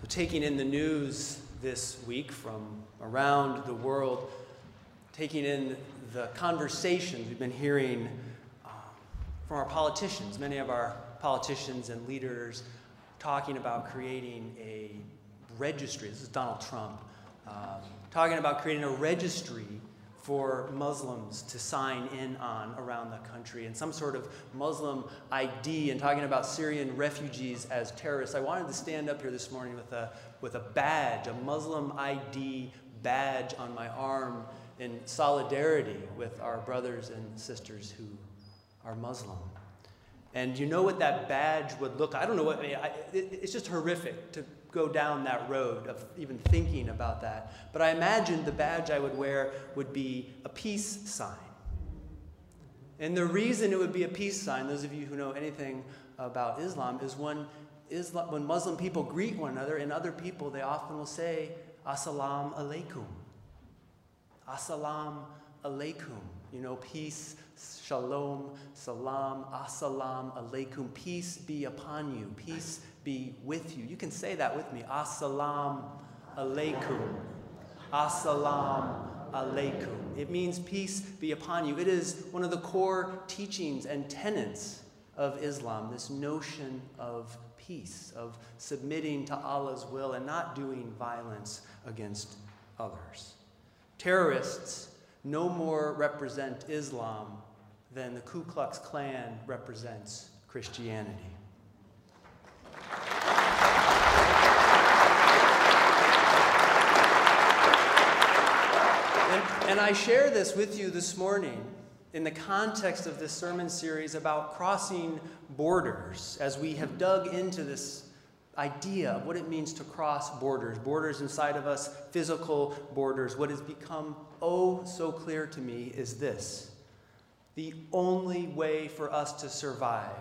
So, taking in the news this week from around the world, taking in the conversations we've been hearing um, from our politicians, many of our politicians and leaders talking about creating a registry. This is Donald Trump um, talking about creating a registry for Muslims to sign in on around the country and some sort of Muslim ID and talking about Syrian refugees as terrorists. I wanted to stand up here this morning with a, with a badge, a Muslim ID badge on my arm in solidarity with our brothers and sisters who are Muslim. And you know what that badge would look I don't know what, I mean, I, it, it's just horrific to go down that road of even thinking about that. But I imagined the badge I would wear would be a peace sign. And the reason it would be a peace sign, those of you who know anything about Islam, is when, Islam, when Muslim people greet one another and other people, they often will say, Assalamu alaikum. Assalamu alaikum. You know, peace, shalom, salam, assalam alaikum. Peace be upon you. Peace be with you. You can say that with me. Assalam alaikum. Assalam alaikum. It means peace be upon you. It is one of the core teachings and tenets of Islam, this notion of peace, of submitting to Allah's will and not doing violence against others. Terrorists no more represent Islam than the Ku Klux Klan represents Christianity. And, and, I share this with you this morning in the context of this sermon series about crossing borders as we have dug into this idea of what it means to cross borders, borders inside of us, physical borders. What has become oh so clear to me is this the only way for us to survive,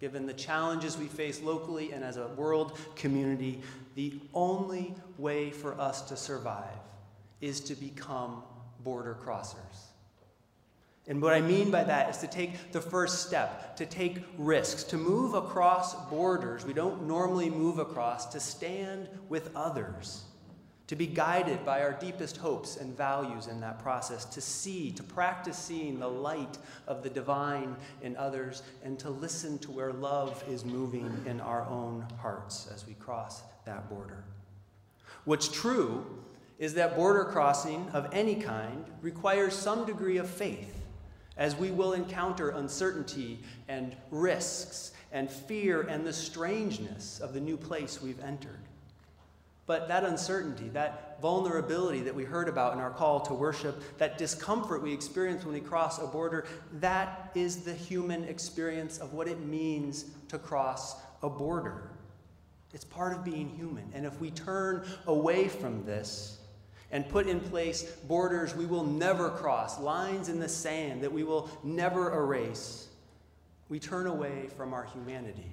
given the challenges we face locally and as a world community, the only way for us to survive is to become border crossers. And what I mean by that is to take the first step, to take risks, to move across borders we don't normally move across, to stand with others, to be guided by our deepest hopes and values in that process, to see, to practice seeing the light of the divine in others, and to listen to where love is moving in our own hearts as we cross that border. What's true is that border crossing of any kind requires some degree of faith as we will encounter uncertainty and risks and fear and the strangeness of the new place we've entered. But that uncertainty, that vulnerability that we heard about in our call to worship, that discomfort we experience when we cross a border, that is the human experience of what it means to cross a border. It's part of being human. And if we turn away from this, and put in place borders we will never cross, lines in the sand that we will never erase, we turn away from our humanity.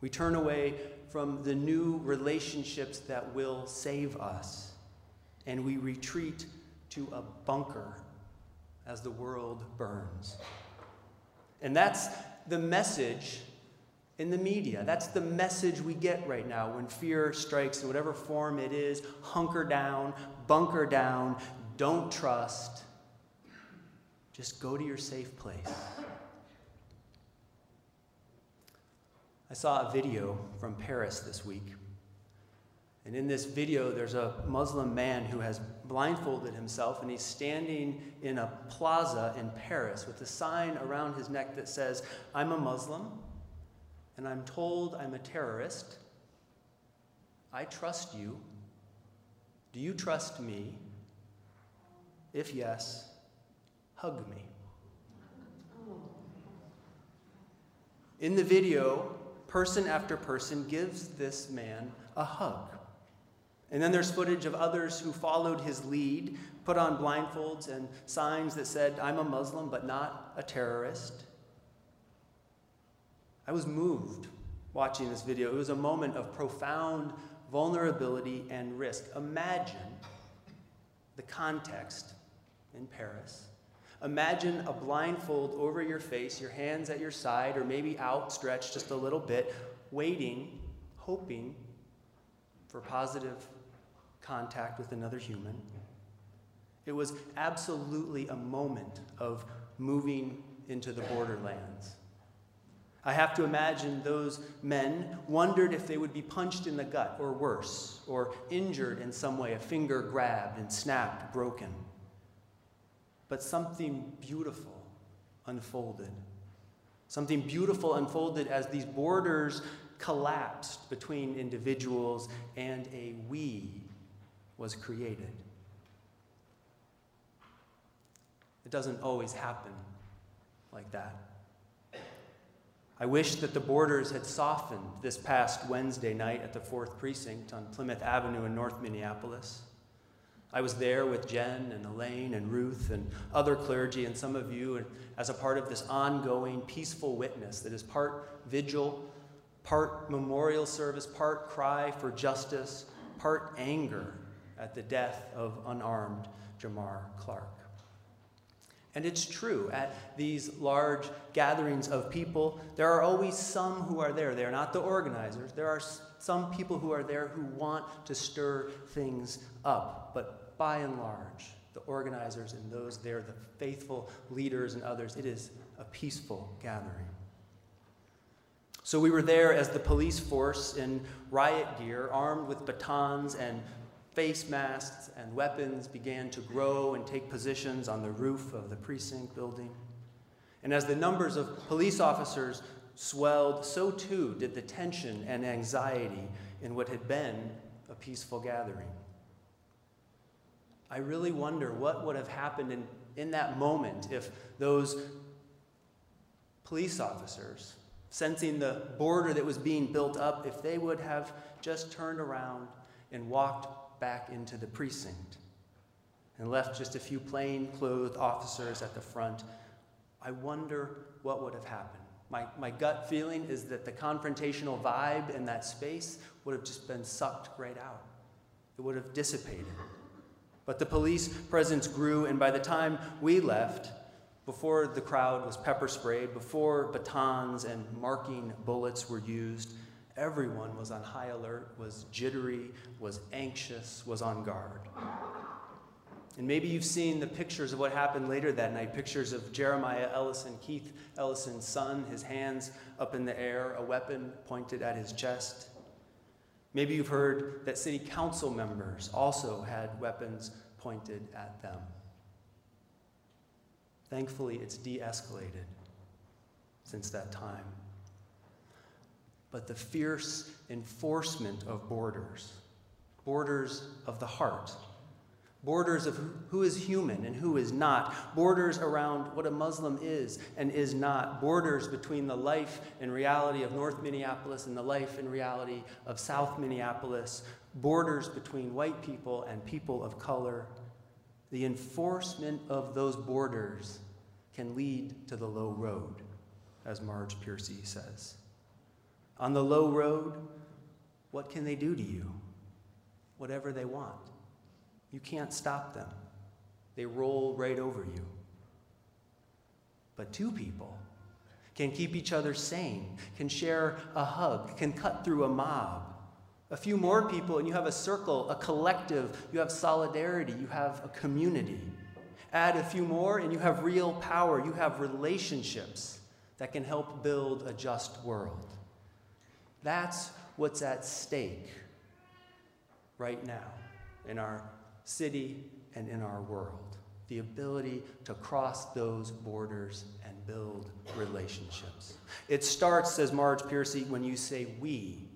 We turn away from the new relationships that will save us. And we retreat to a bunker as the world burns. And that's the message in the media. That's the message we get right now when fear strikes in whatever form it is hunker down, bunker down, don't trust. Just go to your safe place. I saw a video from Paris this week. And in this video, there's a Muslim man who has blindfolded himself, and he's standing in a plaza in Paris with a sign around his neck that says, I'm a Muslim and I'm told I'm a terrorist, I trust you. Do you trust me? If yes, hug me. In the video, person after person gives this man a hug. And then there's footage of others who followed his lead, put on blindfolds and signs that said, I'm a Muslim but not a terrorist. I was moved watching this video. It was a moment of profound vulnerability and risk. Imagine the context in Paris. Imagine a blindfold over your face, your hands at your side, or maybe outstretched just a little bit, waiting, hoping for positive contact with another human. It was absolutely a moment of moving into the borderlands. I have to imagine those men wondered if they would be punched in the gut or worse, or injured in some way, a finger grabbed and snapped, broken. But something beautiful unfolded. Something beautiful unfolded as these borders collapsed between individuals and a we was created. It doesn't always happen like that. I wish that the borders had softened this past Wednesday night at the 4th Precinct on Plymouth Avenue in North Minneapolis. I was there with Jen and Elaine and Ruth and other clergy and some of you as a part of this ongoing peaceful witness that is part vigil, part memorial service, part cry for justice, part anger at the death of unarmed Jamar Clark. And it's true, at these large gatherings of people, there are always some who are there. They are not the organizers. There are some people who are there who want to stir things up. But by and large, the organizers and those there, the faithful leaders and others, it is a peaceful gathering. So we were there as the police force in riot gear, armed with batons and face masks and weapons began to grow and take positions on the roof of the precinct building. And as the numbers of police officers swelled, so too did the tension and anxiety in what had been a peaceful gathering. I really wonder what would have happened in, in that moment if those police officers, sensing the border that was being built up, if they would have just turned around and walked back into the precinct and left just a few plain clothed officers at the front, I wonder what would have happened. My, my gut feeling is that the confrontational vibe in that space would have just been sucked right out. It would have dissipated. But the police presence grew, and by the time we left, before the crowd was pepper sprayed, before batons and marking bullets were used, Everyone was on high alert, was jittery, was anxious, was on guard. And maybe you've seen the pictures of what happened later that night pictures of Jeremiah Ellison, Keith Ellison's son, his hands up in the air, a weapon pointed at his chest. Maybe you've heard that city council members also had weapons pointed at them. Thankfully, it's de escalated since that time but the fierce enforcement of borders, borders of the heart, borders of who is human and who is not, borders around what a Muslim is and is not, borders between the life and reality of North Minneapolis and the life and reality of South Minneapolis, borders between white people and people of color. The enforcement of those borders can lead to the low road, as Marge Piercy says. On the low road, what can they do to you? Whatever they want. You can't stop them, they roll right over you. But two people can keep each other sane, can share a hug, can cut through a mob. A few more people, and you have a circle, a collective, you have solidarity, you have a community. Add a few more, and you have real power, you have relationships that can help build a just world. That's what's at stake right now in our city and in our world. The ability to cross those borders and build relationships. It starts, says Marge Piercy, when you say we,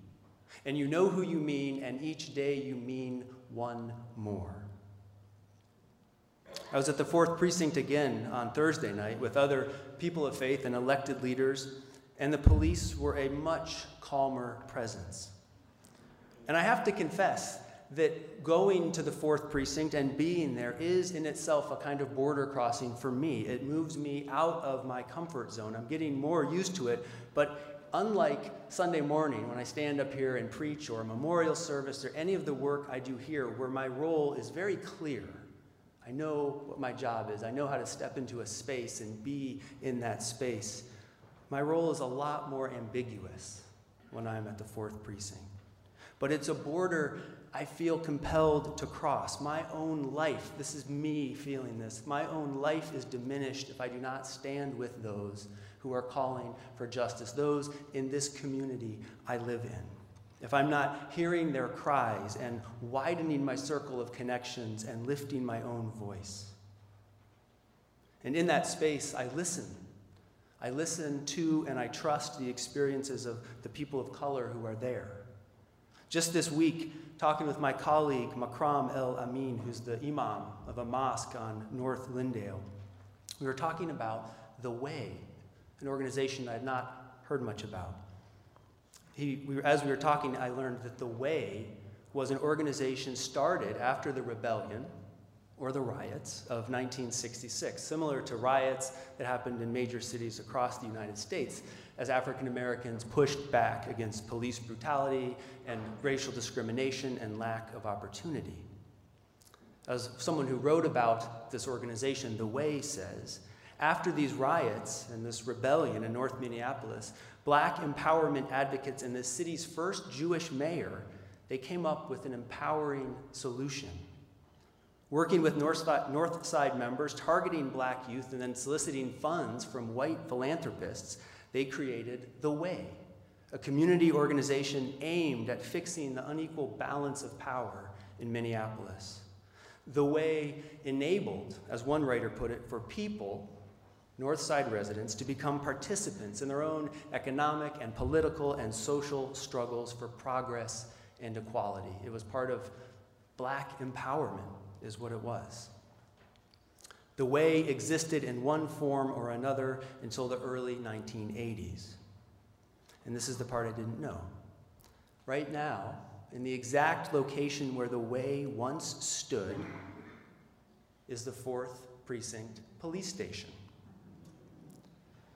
and you know who you mean, and each day you mean one more. I was at the fourth precinct again on Thursday night with other people of faith and elected leaders and the police were a much calmer presence. And I have to confess that going to the fourth precinct and being there is in itself a kind of border crossing for me. It moves me out of my comfort zone. I'm getting more used to it, but unlike Sunday morning when I stand up here and preach or a memorial service or any of the work I do here where my role is very clear. I know what my job is. I know how to step into a space and be in that space. My role is a lot more ambiguous when I'm at the fourth precinct. but it's a border I feel compelled to cross. My own life, this is me feeling this, my own life is diminished if I do not stand with those who are calling for justice, those in this community I live in. If I'm not hearing their cries and widening my circle of connections and lifting my own voice. And in that space, I listen. I listen to and I trust the experiences of the people of color who are there. Just this week, talking with my colleague, Makram El Amin, who's the imam of a mosque on North Lyndale, we were talking about The Way, an organization I had not heard much about. He, we, as we were talking, I learned that The Way was an organization started after the rebellion or the riots of 1966, similar to riots that happened in major cities across the United States as African Americans pushed back against police brutality and racial discrimination and lack of opportunity. As someone who wrote about this organization, The Way says, after these riots and this rebellion in North Minneapolis, black empowerment advocates and the city's first Jewish mayor, they came up with an empowering solution. Working with Northside members, targeting black youth, and then soliciting funds from white philanthropists, they created The Way, a community organization aimed at fixing the unequal balance of power in Minneapolis. The Way enabled, as one writer put it, for people, Northside residents, to become participants in their own economic and political and social struggles for progress and equality. It was part of black empowerment, is what it was. The way existed in one form or another until the early 1980s. And this is the part I didn't know. Right now, in the exact location where the way once stood, is the 4th Precinct Police Station.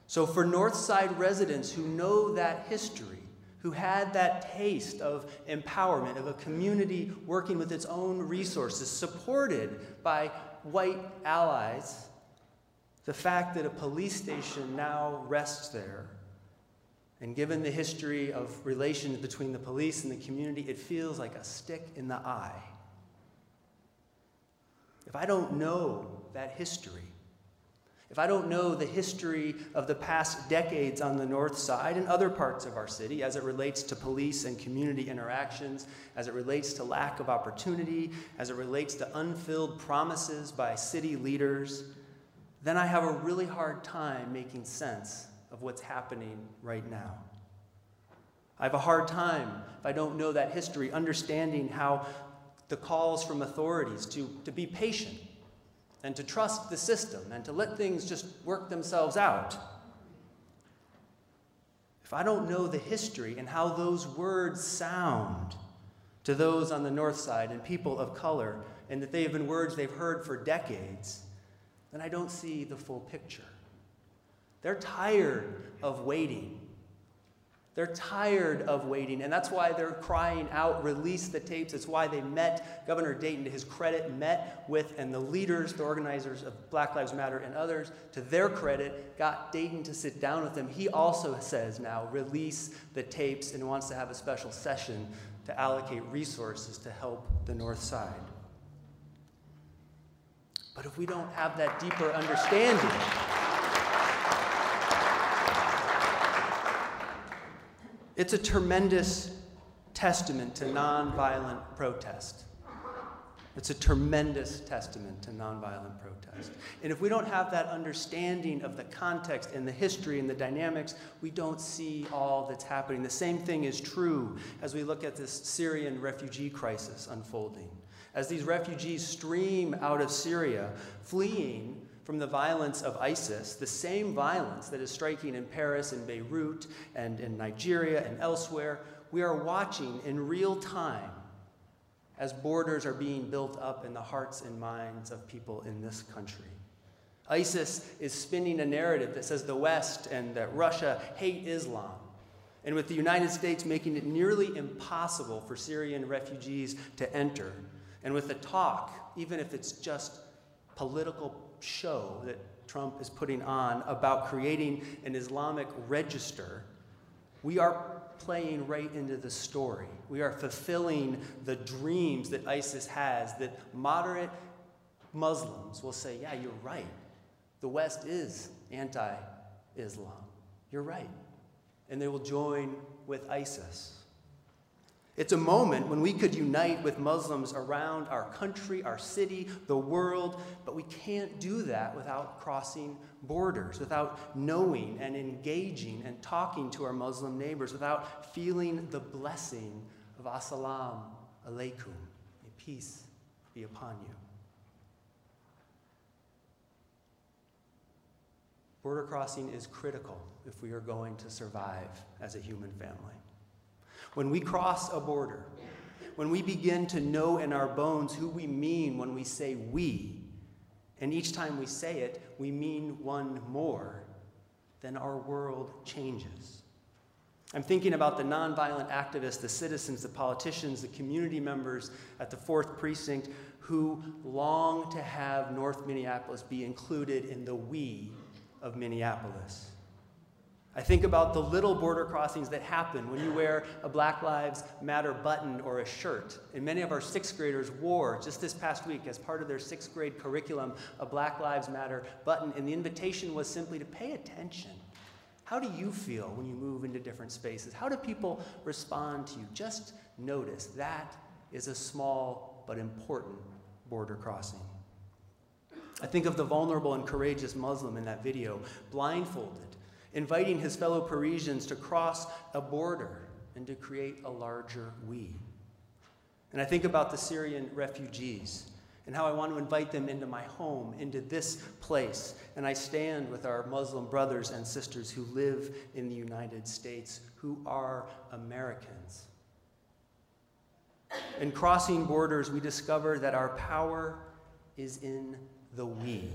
So, for Northside residents who know that history, who had that taste of empowerment, of a community working with its own resources, supported by white allies, the fact that a police station now rests there, and given the history of relations between the police and the community, it feels like a stick in the eye. If I don't know that history, if I don't know the history of the past decades on the north side and other parts of our city as it relates to police and community interactions, as it relates to lack of opportunity, as it relates to unfilled promises by city leaders, then I have a really hard time making sense of what's happening right now. I have a hard time, if I don't know that history, understanding how the calls from authorities to, to be patient and to trust the system and to let things just work themselves out. If I don't know the history and how those words sound to those on the north side and people of color, and that they have been words they've heard for decades, then I don't see the full picture. They're tired of waiting they're tired of waiting, and that's why they're crying out, release the tapes. It's why they met Governor Dayton, to his credit, met with, and the leaders, the organizers of Black Lives Matter and others, to their credit, got Dayton to sit down with them. He also says now, release the tapes and wants to have a special session to allocate resources to help the North Side. But if we don't have that deeper understanding, It's a tremendous testament to nonviolent protest. It's a tremendous testament to nonviolent protest. And if we don't have that understanding of the context and the history and the dynamics, we don't see all that's happening. The same thing is true as we look at this Syrian refugee crisis unfolding. As these refugees stream out of Syria, fleeing from the violence of ISIS, the same violence that is striking in Paris and Beirut and in Nigeria and elsewhere, we are watching in real time as borders are being built up in the hearts and minds of people in this country. ISIS is spinning a narrative that says the West and that Russia hate Islam. And with the United States making it nearly impossible for Syrian refugees to enter, and with the talk, even if it's just political show that Trump is putting on about creating an Islamic register, we are playing right into the story. We are fulfilling the dreams that ISIS has that moderate Muslims will say, Yeah, you're right. The West is anti Islam. You're right. And they will join with ISIS. It's a moment when we could unite with Muslims around our country, our city, the world, but we can't do that without crossing borders, without knowing and engaging and talking to our Muslim neighbors, without feeling the blessing of Assalamu alaikum. May peace be upon you. Border crossing is critical if we are going to survive as a human family. When we cross a border, when we begin to know in our bones who we mean when we say we, and each time we say it, we mean one more, then our world changes. I'm thinking about the nonviolent activists, the citizens, the politicians, the community members at the 4th Precinct who long to have North Minneapolis be included in the we of Minneapolis. I think about the little border crossings that happen when you wear a Black Lives Matter button or a shirt. And many of our sixth graders wore, just this past week, as part of their sixth grade curriculum, a Black Lives Matter button. And the invitation was simply to pay attention. How do you feel when you move into different spaces? How do people respond to you? Just notice that is a small but important border crossing. I think of the vulnerable and courageous Muslim in that video, blindfolded inviting his fellow Parisians to cross a border and to create a larger we. And I think about the Syrian refugees and how I want to invite them into my home, into this place. And I stand with our Muslim brothers and sisters who live in the United States, who are Americans. In crossing borders, we discover that our power is in the we.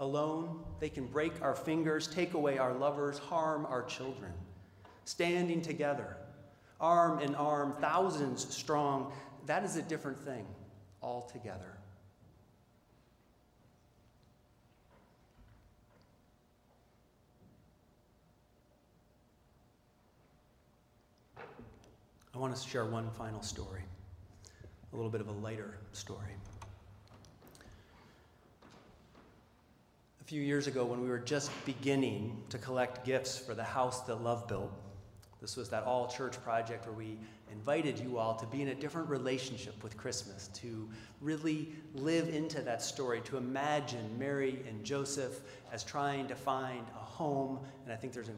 Alone, they can break our fingers, take away our lovers, harm our children. Standing together, arm in arm, thousands strong, that is a different thing altogether. I want to share one final story, a little bit of a lighter story. Few years ago when we were just beginning to collect gifts for the house that Love built. This was that all church project where we invited you all to be in a different relationship with Christmas, to really live into that story, to imagine Mary and Joseph as trying to find a home. And I think there's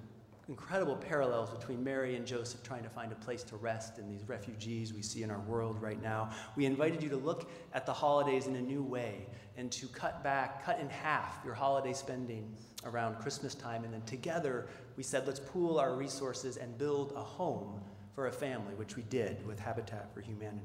incredible parallels between Mary and Joseph trying to find a place to rest in these refugees we see in our world right now. We invited you to look at the holidays in a new way and to cut back, cut in half your holiday spending around Christmas time. And then together, we said, let's pool our resources and build a home for a family, which we did with Habitat for Humanity.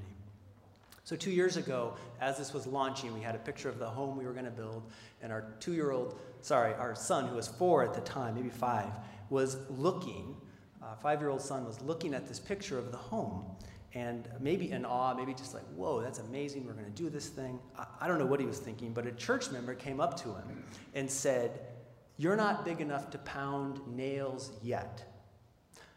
So, two years ago, as this was launching, we had a picture of the home we were going to build, and our two year old, sorry, our son, who was four at the time, maybe five, was looking, uh, five year old son was looking at this picture of the home and maybe in awe, maybe just like, whoa, that's amazing, we're going to do this thing. I, I don't know what he was thinking, but a church member came up to him and said, You're not big enough to pound nails yet.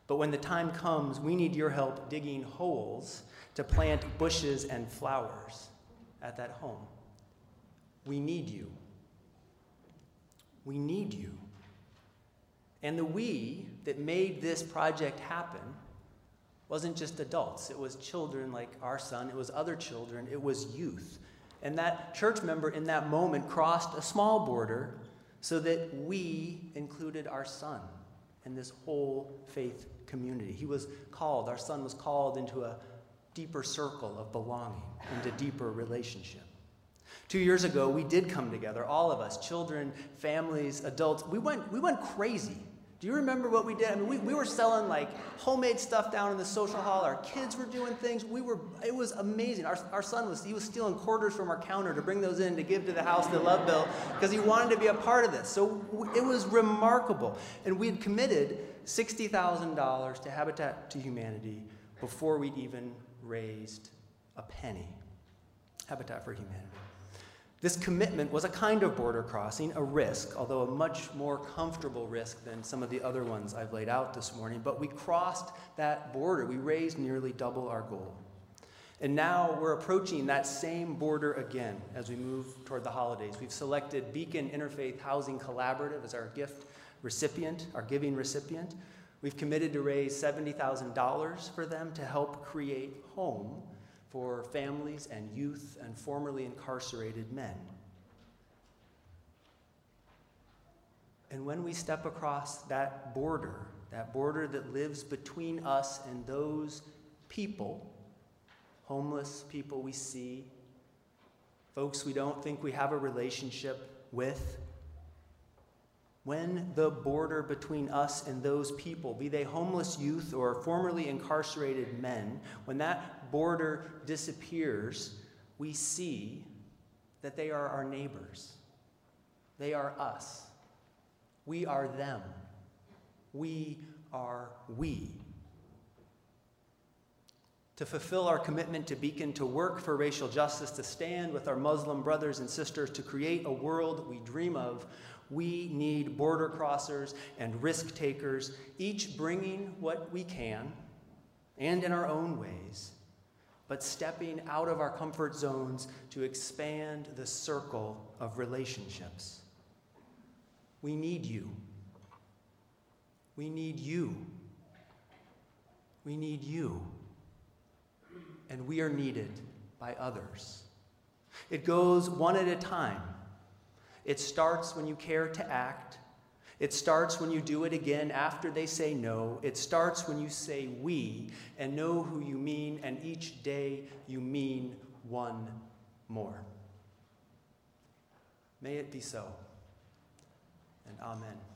But when the time comes, we need your help digging holes to plant bushes and flowers at that home. We need you. We need you. And the we that made this project happen wasn't just adults, it was children like our son, it was other children, it was youth. And that church member in that moment crossed a small border so that we included our son in this whole faith community. He was called, our son was called into a deeper circle of belonging, into deeper relationship. Two years ago, we did come together, all of us, children, families, adults. We went, we went crazy do you remember what we did? I mean, we, we were selling like homemade stuff down in the social hall. Our kids were doing things. We were, it was amazing. Our, our son was, he was stealing quarters from our counter to bring those in to give to the house that Love built because he wanted to be a part of this. So it was remarkable. And we had committed $60,000 to Habitat to Humanity before we'd even raised a penny. Habitat for Humanity. This commitment was a kind of border crossing, a risk, although a much more comfortable risk than some of the other ones I've laid out this morning. But we crossed that border. We raised nearly double our goal. And now we're approaching that same border again as we move toward the holidays. We've selected Beacon Interfaith Housing Collaborative as our gift recipient, our giving recipient. We've committed to raise $70,000 for them to help create home for families and youth and formerly incarcerated men. And when we step across that border, that border that lives between us and those people, homeless people we see, folks we don't think we have a relationship with, when the border between us and those people, be they homeless youth or formerly incarcerated men, when that border disappears, we see that they are our neighbors. They are us. We are them. We are we. To fulfill our commitment to Beacon, to work for racial justice, to stand with our Muslim brothers and sisters, to create a world we dream of, we need border crossers and risk takers, each bringing what we can and in our own ways, but stepping out of our comfort zones to expand the circle of relationships. We need you. We need you. We need you. And we are needed by others. It goes one at a time. It starts when you care to act. It starts when you do it again after they say no. It starts when you say we and know who you mean, and each day you mean one more. May it be so. And amen.